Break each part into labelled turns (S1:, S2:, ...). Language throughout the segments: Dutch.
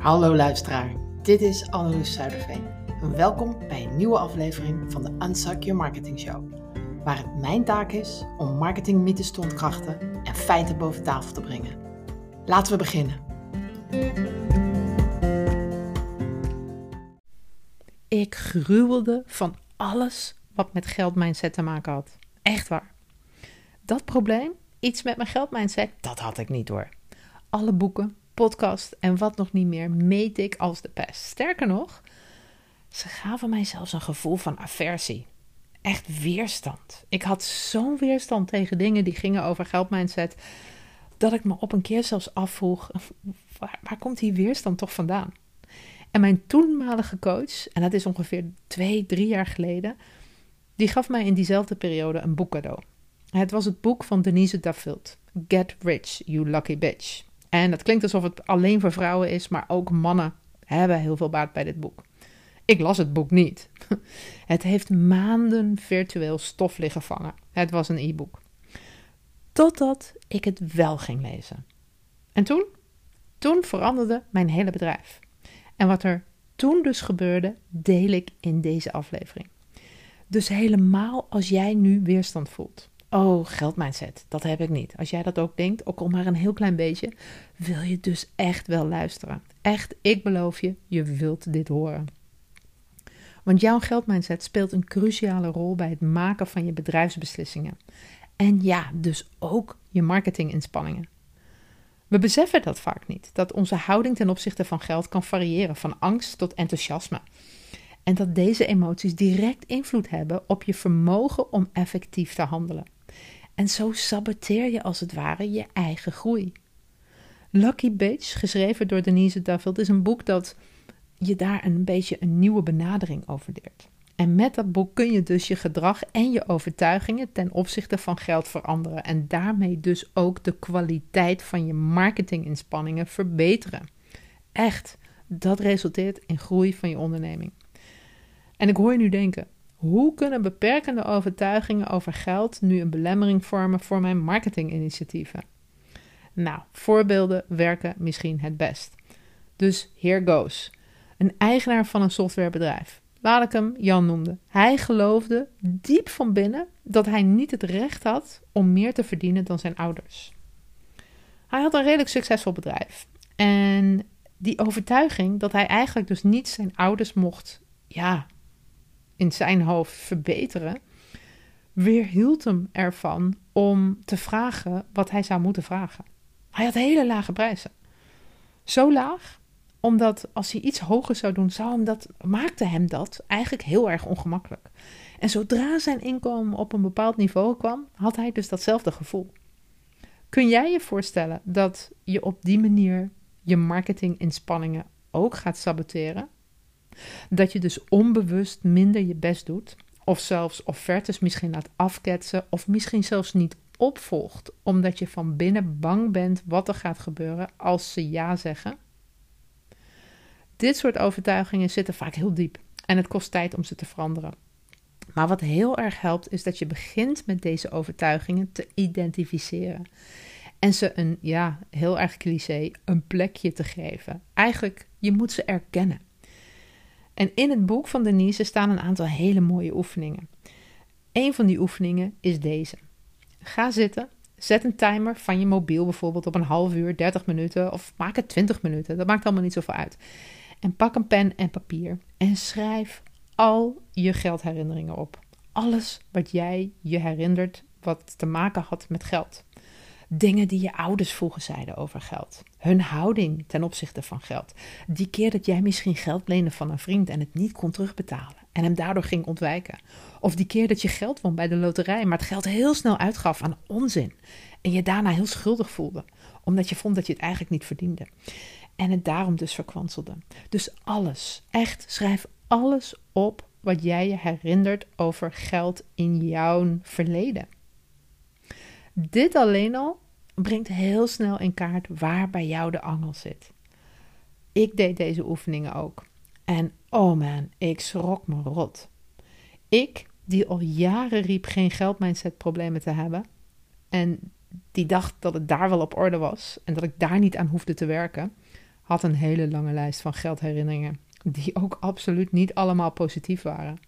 S1: Hallo luisteraar, dit is Anneloes Zuiderveen. Welkom bij een nieuwe aflevering van de Unsuck Your Marketing Show. Waar het mijn taak is om marketingmythes te ontkrachten en feiten boven tafel te brengen. Laten we beginnen. Ik gruwelde van alles wat met geldmindset te maken had. Echt waar. Dat probleem, iets met mijn geldmindset, dat had ik niet hoor. Alle boeken, podcast en wat nog niet meer meet ik als de pest. Sterker nog, ze gaven mij zelfs een gevoel van aversie. Echt weerstand. Ik had zo'n weerstand tegen dingen die gingen over geldmindset, dat ik me op een keer zelfs afvroeg: waar, komt die weerstand toch vandaan? En mijn toenmalige coach, en dat is ongeveer twee, drie jaar geleden, die gaf mij in diezelfde periode een boek cadeau. Het was het boek van Denise Duffield, Get Rich, You Lucky Bitch. En dat klinkt alsof het alleen voor vrouwen is, maar ook mannen hebben heel veel baat bij dit boek. Ik las het boek niet. Het heeft maanden virtueel stof liggen vangen. Het was een e-book. Totdat ik het wel ging lezen. En toen? Toen veranderde mijn hele bedrijf. En wat er toen dus gebeurde, deel ik in deze aflevering. Dus helemaal als jij nu weerstand voelt. Oh, geldmindset, dat heb ik niet. Als jij dat ook denkt, ook al maar een heel klein beetje, wil je dus echt wel luisteren. Echt, ik beloof je, je wilt dit horen. Want jouw geldmindset speelt een cruciale rol bij het maken van je bedrijfsbeslissingen. En ja, dus ook je marketinginspanningen. We beseffen dat vaak niet, dat onze houding ten opzichte van geld kan variëren van angst tot enthousiasme. En dat deze emoties direct invloed hebben op je vermogen om effectief te handelen. En zo saboteer je als het ware je eigen groei. Lucky Bitch, geschreven door Denise Duffield, is een boek dat je daar een beetje een nieuwe benadering over leert. En met dat boek kun je dus je gedrag en je overtuigingen ten opzichte van geld veranderen. En daarmee dus ook de kwaliteit van je marketinginspanningen verbeteren. Echt, dat resulteert in groei van je onderneming. En ik hoor je nu denken: hoe kunnen beperkende overtuigingen over geld nu een belemmering vormen voor mijn marketinginitiatieven? Nou, voorbeelden werken misschien het best. Dus here goes. Een eigenaar van een softwarebedrijf, laat ik hem Jan noemen. Hij geloofde diep van binnen dat hij niet het recht had om meer te verdienen dan zijn ouders. Hij had een redelijk succesvol bedrijf. En die overtuiging dat hij eigenlijk dus niet zijn ouders mocht, ja, in zijn hoofd verbeteren, weerhield hem ervan om te vragen wat hij zou moeten vragen. Hij had hele lage prijzen. Zo laag, omdat als hij iets hoger zou doen, zou hem dat, maakte hem dat eigenlijk heel erg ongemakkelijk. En zodra zijn inkomen op een bepaald niveau kwam, had hij dus datzelfde gevoel. Kun jij je voorstellen dat je op die manier je marketinginspanningen ook gaat saboteren? Dat je dus onbewust minder je best doet, of zelfs offertes misschien laat afketsen, of misschien zelfs niet opvolgt, omdat je van binnen bang bent wat er gaat gebeuren als ze ja zeggen. Dit soort overtuigingen zitten vaak heel diep en het kost tijd om ze te veranderen. Maar wat heel erg helpt, is dat je begint met deze overtuigingen te identificeren. En ze een, ja, heel erg cliché, een plekje te geven. Eigenlijk, je moet ze erkennen. En in het boek van Denise staan een aantal hele mooie oefeningen. Een van die oefeningen is deze. Ga zitten, zet een timer van je mobiel bijvoorbeeld op een half uur, 30 minuten of maak het 20 minuten. Dat maakt allemaal niet zoveel uit. En pak een pen en papier en schrijf al je geldherinneringen op. Alles wat jij je herinnert wat te maken had met geld. Dingen die je ouders vroeger zeiden over geld. Hun houding ten opzichte van geld. Die keer dat jij misschien geld leende van een vriend en het niet kon terugbetalen. En hem daardoor ging ontwijken. Of die keer dat je geld won bij de loterij, maar het geld heel snel uitgaf aan onzin. En je daarna heel schuldig voelde. Omdat je vond dat je het eigenlijk niet verdiende. En het daarom dus verkwanselde. Dus alles, echt, schrijf alles op wat jij je herinnert over geld in jouw verleden. Dit alleen al brengt heel snel in kaart waar bij jou de angel zit. Ik deed deze oefeningen ook. En oh man, ik schrok me rot. Ik, die al jaren riep geen geldmindset problemen te hebben. En die dacht dat het daar wel op orde was en dat ik daar niet aan hoefde te werken, had een hele lange lijst van geldherinneringen, die ook absoluut niet allemaal positief waren.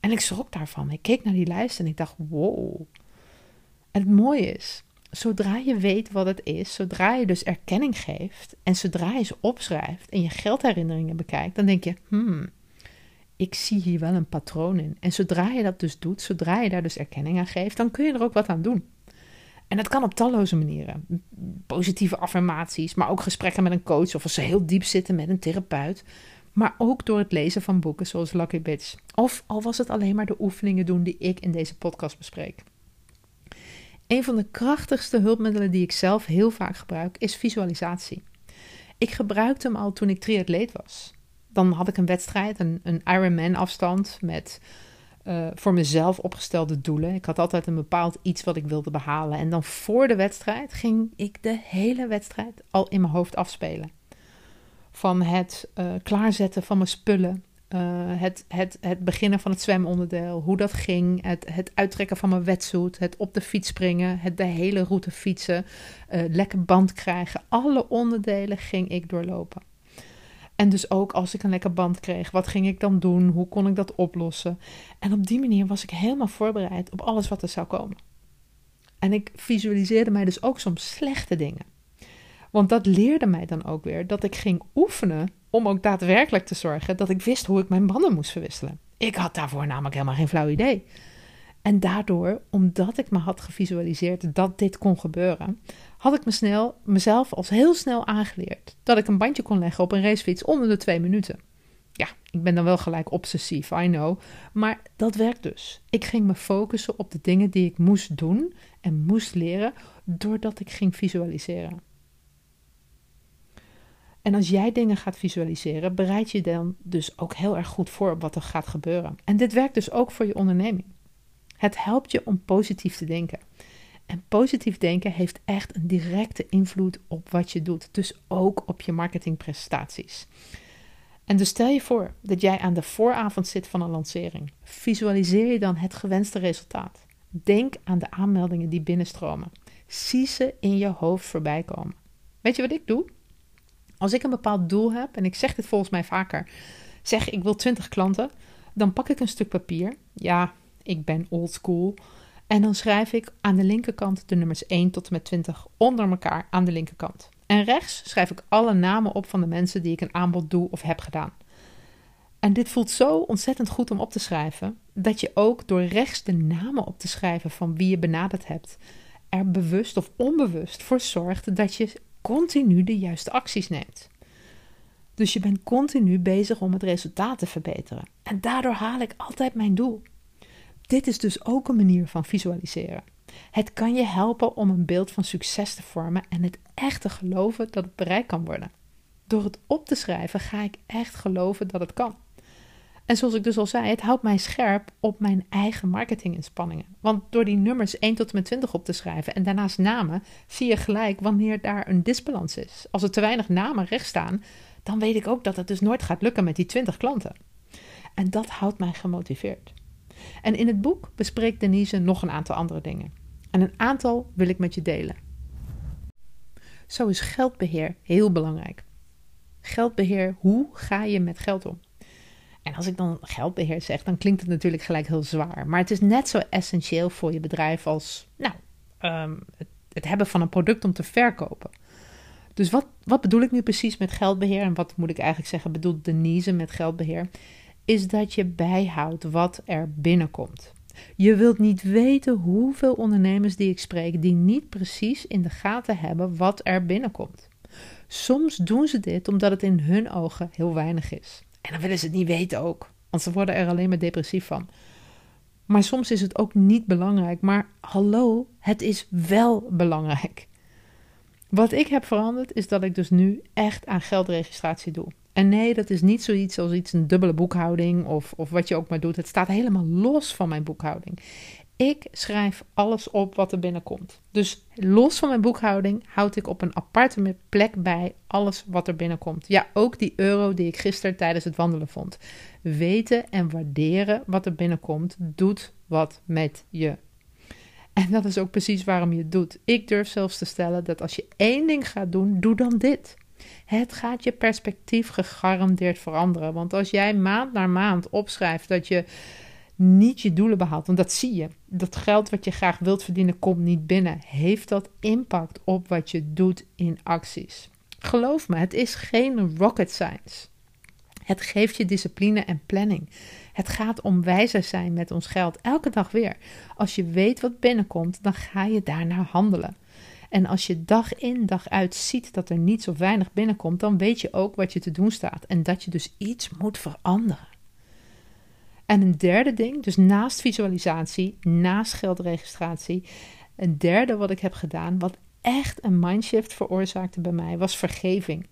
S1: En ik schrok daarvan. Ik keek naar die lijst en ik dacht: wow. Het mooie is, zodra je weet wat het is, zodra je dus erkenning geeft en zodra je ze opschrijft en je geldherinneringen bekijkt, dan denk je: hmm, ik zie hier wel een patroon in. En zodra je dat dus doet, zodra je daar dus erkenning aan geeft, dan kun je er ook wat aan doen. En dat kan op talloze manieren. Positieve affirmaties, maar ook gesprekken met een coach of als ze heel diep zitten met een therapeut. Maar ook door het lezen van boeken zoals Lucky Bitch. Of al was het alleen maar de oefeningen doen die ik in deze podcast bespreek. Een van de krachtigste hulpmiddelen die ik zelf heel vaak gebruik is visualisatie. Ik gebruikte hem al toen ik triatleet was. Dan had ik een wedstrijd, een, een Ironman afstand met uh, voor mezelf opgestelde doelen. Ik had altijd een bepaald iets wat ik wilde behalen. En dan voor de wedstrijd ging ik de hele wedstrijd al in mijn hoofd afspelen. Van het uh, klaarzetten van mijn spullen, uh, het, het, het beginnen van het zwemonderdeel, hoe dat ging, het, het uittrekken van mijn wetsuit, het op de fiets springen, het de hele route fietsen, lekker band krijgen. Alle onderdelen ging ik doorlopen. En dus ook als ik een lekker band kreeg, wat ging ik dan doen? Hoe kon ik dat oplossen? En op die manier was ik helemaal voorbereid op alles wat er zou komen. En ik visualiseerde mij dus ook soms slechte dingen. Want dat leerde mij dan ook weer dat ik ging oefenen om ook daadwerkelijk te zorgen dat ik wist hoe ik mijn banden moest verwisselen. Ik had daarvoor namelijk helemaal geen flauw idee. En daardoor, omdat ik me had gevisualiseerd dat dit kon gebeuren, had ik me snel, mezelf als heel snel aangeleerd dat ik een bandje kon leggen op een racefiets onder de twee minuten. Ja, ik ben dan wel gelijk obsessief, I know. Maar dat werkt dus. Ik ging me focussen op de dingen die ik moest doen en moest leren doordat ik ging visualiseren. En als jij dingen gaat visualiseren, bereid je dan dus ook heel erg goed voor op wat er gaat gebeuren. En dit werkt dus ook voor je onderneming. Het helpt je om positief te denken. En positief denken heeft echt een directe invloed op wat je doet, dus ook op je marketingprestaties. En dus stel je voor dat jij aan de vooravond zit van een lancering. Visualiseer je dan het gewenste resultaat. Denk aan de aanmeldingen die binnenstromen. Zie ze in je hoofd voorbij komen. Weet je wat ik doe? Als ik een bepaald doel heb, en ik zeg dit volgens mij vaker, zeg ik wil 20 klanten, dan pak ik een stuk papier. Ja, ik ben old school. En dan schrijf ik aan de linkerkant de nummers 1 tot en met 20 onder elkaar aan de linkerkant. En rechts schrijf ik alle namen op van de mensen die ik een aanbod doe of heb gedaan. En dit voelt zo ontzettend goed om op te schrijven, dat je ook door rechts de namen op te schrijven van wie je benaderd hebt, er bewust of onbewust voor zorgt dat je continu de juiste acties neemt. Dus je bent continu bezig om het resultaat te verbeteren. En daardoor haal ik altijd mijn doel. Dit is dus ook een manier van visualiseren. Het kan je helpen om een beeld van succes te vormen en het echt te geloven dat het bereikt kan worden. Door het op te schrijven ga ik echt geloven dat het kan. En zoals ik dus al zei, het houdt mij scherp op mijn eigen marketinginspanningen. Want door die nummers 1 tot en met 20 op te schrijven en daarnaast namen, zie je gelijk wanneer daar een disbalans is. Als er te weinig namen recht staan, dan weet ik ook dat het dus nooit gaat lukken met die 20 klanten. En dat houdt mij gemotiveerd. En in het boek bespreekt Denise nog een aantal andere dingen. En een aantal wil ik met je delen. Zo is geldbeheer heel belangrijk. Geldbeheer, hoe ga je met geld om? En als ik dan geldbeheer zeg, dan klinkt het natuurlijk gelijk heel zwaar. Maar het is net zo essentieel voor je bedrijf als nou, ehm, het, het, hebben van een product om te verkopen. Dus wat, wat bedoel ik nu precies met geldbeheer? En wat moet ik eigenlijk zeggen, bedoelt Denise met geldbeheer? is dat je bijhoudt wat er binnenkomt. Je wilt niet weten hoeveel ondernemers die ik spreek die niet precies in de gaten hebben wat er binnenkomt. Soms doen ze dit omdat het in hun ogen heel weinig is. En dan willen ze het niet weten ook, want ze worden er alleen maar depressief van. Maar soms is het ook niet belangrijk. Maar hallo, het is wel belangrijk. Wat ik heb veranderd is dat ik dus nu echt aan geldregistratie doe. En nee, dat is niet zoiets als iets een dubbele boekhouding of, of wat je ook maar doet. Het staat helemaal los van mijn boekhouding. Ik schrijf alles op wat er binnenkomt. Dus los van mijn boekhouding houd ik op een aparte plek bij alles wat er binnenkomt. Ja, ook die euro die ik gisteren tijdens het wandelen vond. Weten en waarderen wat er binnenkomt doet wat met je. En dat is ook precies waarom je het doet. Ik durf zelfs te stellen dat als je één ding gaat doen, doe dan dit. Het gaat je perspectief gegarandeerd veranderen. Want als jij maand na maand opschrijft dat je niet je doelen behaalt, want dat zie je, dat geld wat je graag wilt verdienen komt niet binnen, heeft dat impact op wat je doet in acties. Geloof me, het is geen rocket science. Het geeft je discipline en planning. Het gaat om wijzer zijn met ons geld, elke dag weer. Als je weet wat binnenkomt, dan ga je daarnaar handelen. En als je dag in dag uit ziet dat er niets of weinig binnenkomt, dan weet je ook wat je te doen staat en dat je dus iets moet veranderen. En een derde ding, dus naast visualisatie, naast geldregistratie, een derde wat ik heb gedaan, wat echt een mindshift veroorzaakte bij mij, was vergeving.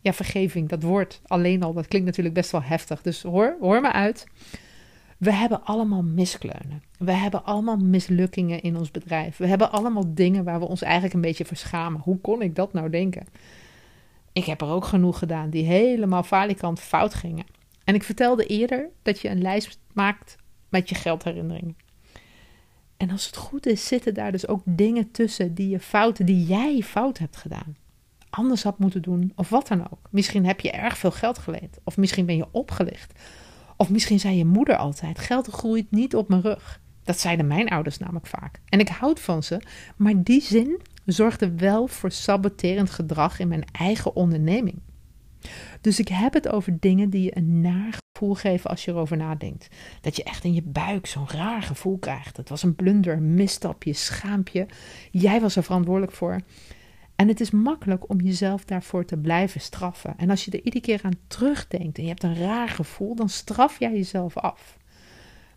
S1: Ja, vergeving, dat woord alleen al, dat klinkt natuurlijk best wel heftig. Dus hoor, hoor me uit. We hebben allemaal miskleunen. We hebben allemaal mislukkingen in ons bedrijf. We hebben allemaal dingen waar we ons eigenlijk een beetje verschamen. Hoe kon ik dat nou denken? Ik heb er ook genoeg gedaan die helemaal falikant fout gingen. En ik vertelde eerder dat je een lijst maakt met je geldherinneringen. En als het goed is, zitten daar dus ook dingen tussen die je fouten, die jij fout hebt gedaan. Anders had moeten doen, of wat dan ook. Misschien heb je erg veel geld geleend, of misschien ben je opgelicht. Of misschien zei je moeder altijd: geld groeit niet op mijn rug. Dat zeiden mijn ouders namelijk vaak. En ik houd van ze, maar die zin zorgde wel voor saboterend gedrag in mijn eigen onderneming. Dus ik heb het over dingen die je een naar gevoel geven als je erover nadenkt. Dat je echt in je buik zo'n raar gevoel krijgt. Het was een blunder, een misstapje, schaampje. Jij was er verantwoordelijk voor. En het is makkelijk om jezelf daarvoor te blijven straffen. En als je er iedere keer aan terugdenkt en je hebt een raar gevoel, dan straf jij jezelf af.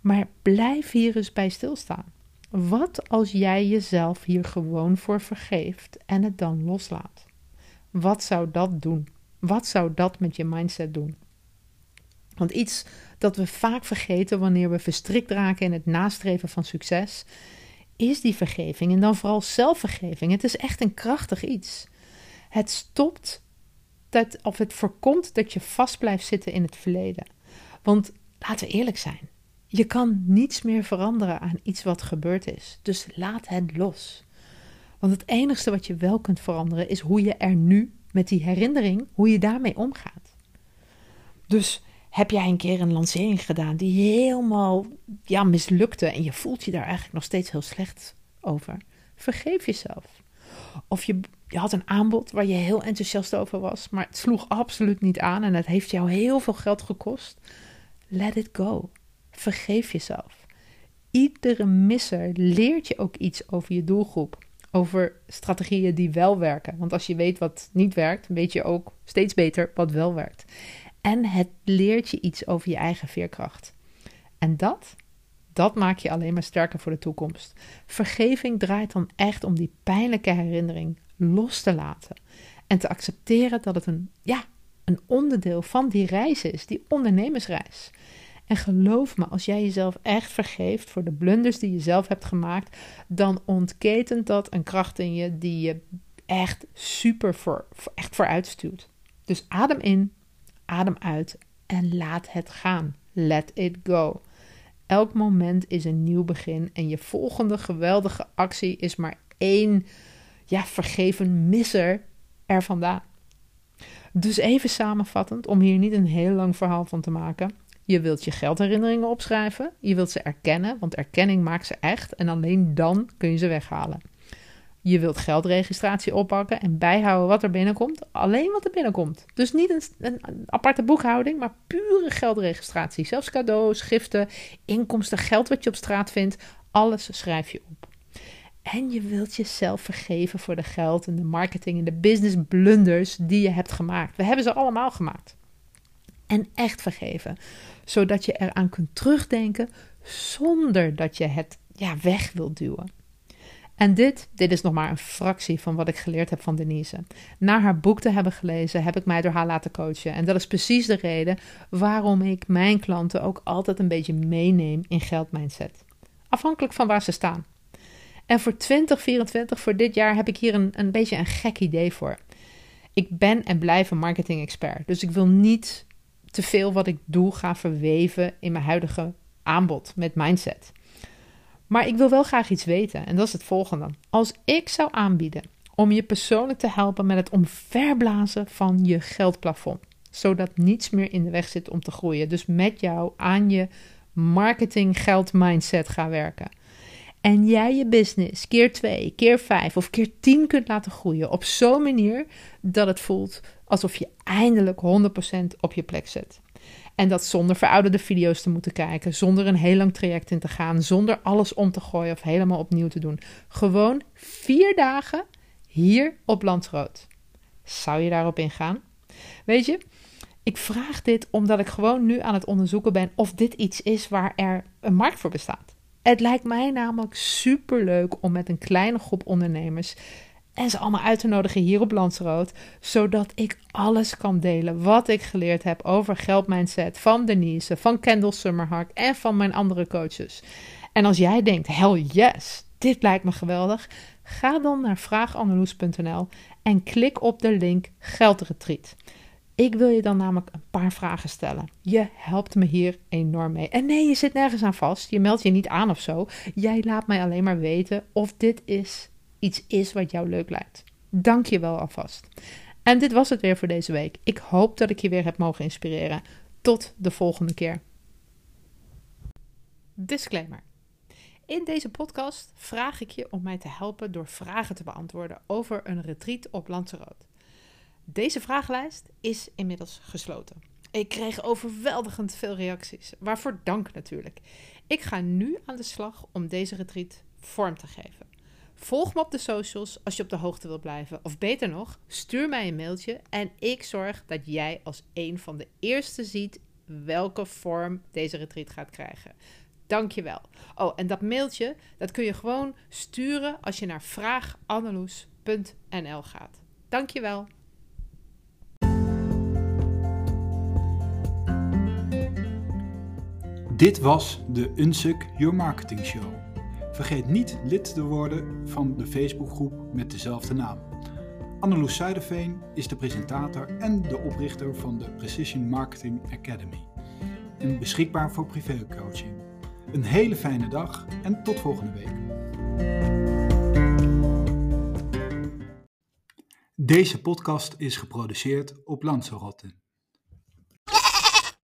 S1: Maar blijf hier eens bij stilstaan. Wat als jij jezelf hier gewoon voor vergeeft en het dan loslaat? Wat zou dat doen? Wat zou dat met je mindset doen? Want iets dat we vaak vergeten wanneer we verstrikt raken in het nastreven van succes, is die vergeving en dan vooral zelfvergeving. Het is echt een krachtig iets. Het stopt dat, of het voorkomt dat je vast blijft zitten in het verleden. Want laten we eerlijk zijn, je kan niets meer veranderen aan iets wat gebeurd is. Dus laat het los. Want het enige wat je wel kunt veranderen is hoe je er nu met die herinnering, hoe je daarmee omgaat. Dus heb jij een keer een lancering gedaan die helemaal ja, mislukte en je voelt je daar eigenlijk nog steeds heel slecht over? Vergeef jezelf. Of je, je had een aanbod waar je heel enthousiast over was, maar het sloeg absoluut niet aan en het heeft jou heel veel geld gekost. Let it go. Vergeef jezelf. Iedere misser leert je ook iets over je doelgroep over strategieën die wel werken. Want als je weet wat niet werkt, weet je ook steeds beter wat wel werkt. En het leert je iets over je eigen veerkracht. En dat, dat maakt je alleen maar sterker voor de toekomst. Vergeving draait dan echt om die pijnlijke herinnering los te laten. En te accepteren dat het een, ja, een onderdeel van die reis is, die ondernemersreis. En geloof me, als jij jezelf echt vergeeft voor de blunders die je zelf hebt gemaakt, dan ontketent dat een kracht in je die je echt super voor, echt vooruit stuurt. Dus adem in, adem uit en laat het gaan. Let it go. Elk moment is een nieuw begin en je volgende geweldige actie is maar één ja, vergeven misser er vandaan. Dus even samenvattend, om hier niet een heel lang verhaal van te maken. Je wilt je geldherinneringen opschrijven. Je wilt ze erkennen, want erkenning maakt ze echt. En alleen dan kun je ze weghalen. Je wilt geldregistratie oppakken en bijhouden wat er binnenkomt. Alleen wat er binnenkomt. Dus niet een, aparte boekhouding, maar pure geldregistratie. Zelfs cadeaus, giften, inkomsten, geld wat je op straat vindt. Alles schrijf je op. En je wilt jezelf vergeven voor de geld en de marketing en de business blunders die je hebt gemaakt. We hebben ze allemaal gemaakt. En echt vergeven zodat je eraan kunt terugdenken zonder dat je het ja, weg wilt duwen. En dit, dit is nog maar een fractie van wat ik geleerd heb van Denise. Na haar boek te hebben gelezen, heb ik mij door haar laten coachen. En dat is precies de reden waarom ik mijn klanten ook altijd een beetje meeneem in geldmindset. Afhankelijk van waar ze staan. En voor 2024, voor dit jaar, heb ik hier een, een beetje een gek idee voor. Ik ben en blijf een marketing expert. Dus ik wil niet te veel wat ik doe ga verweven in mijn huidige aanbod met mindset. Maar ik wil wel graag iets weten en dat is het volgende. Als ik zou aanbieden om je persoonlijk te helpen met het omverblazen van je geldplafond, zodat niets meer in de weg zit om te groeien. Dus met jou aan je marketing geld mindset gaan werken. En jij je business keer 2, keer 5 of keer 10 kunt laten groeien op zo'n manier dat het voelt alsof je eindelijk 100% op je plek zit. En dat zonder verouderde video's te moeten kijken, zonder een heel lang traject in te gaan, zonder alles om te gooien of helemaal opnieuw te doen. Gewoon vier dagen hier op Landsrood. Zou je daarop ingaan? Weet je, ik vraag dit omdat ik gewoon nu aan het onderzoeken ben of dit iets is waar er een markt voor bestaat. Het lijkt mij namelijk super leuk om met een kleine groep ondernemers en ze allemaal uit te nodigen hier op Landsrood, zodat ik alles kan delen wat ik geleerd heb over geldmindset van Denise, van Kendall Summerhart en van mijn andere coaches. En als jij denkt, hell yes, dit lijkt me geweldig, ga dan naar vraagandeloes.nl en klik op de link Geldretreat. Ik wil je dan namelijk een paar vragen stellen. Je helpt me hier enorm mee. En nee, je zit nergens aan vast. Je meldt je niet aan of zo. Jij laat mij alleen maar weten of dit is iets is wat jou leuk lijkt. Dank je wel alvast. En dit was het weer voor deze week. Ik hoop dat ik je weer heb mogen inspireren. Tot de volgende keer. Disclaimer. In deze podcast vraag ik je om mij te helpen door vragen te beantwoorden over een retreat op Lanzarote. Deze vragenlijst is inmiddels gesloten. Ik kreeg overweldigend veel reacties, waarvoor dank natuurlijk. Ik ga nu aan de slag om deze retreat vorm te geven. Volg me op de socials als je op de hoogte wilt blijven. Of beter nog, stuur mij een mailtje en ik zorg dat jij als een van de eerste ziet welke vorm deze retreat gaat krijgen. Dankjewel. Oh, en dat mailtje, dat kun je gewoon sturen als je naar vraaganneloes.nl gaat. Dankjewel.
S2: Dit was de Unsuk Your Marketing Show. Vergeet niet lid te worden van de Facebookgroep met dezelfde naam. Anneloes Zuiderveen is de presentator en de oprichter van de Precision Marketing Academy. En beschikbaar voor privécoaching. Een hele fijne dag en tot volgende week. Deze podcast is geproduceerd op Lanzarote.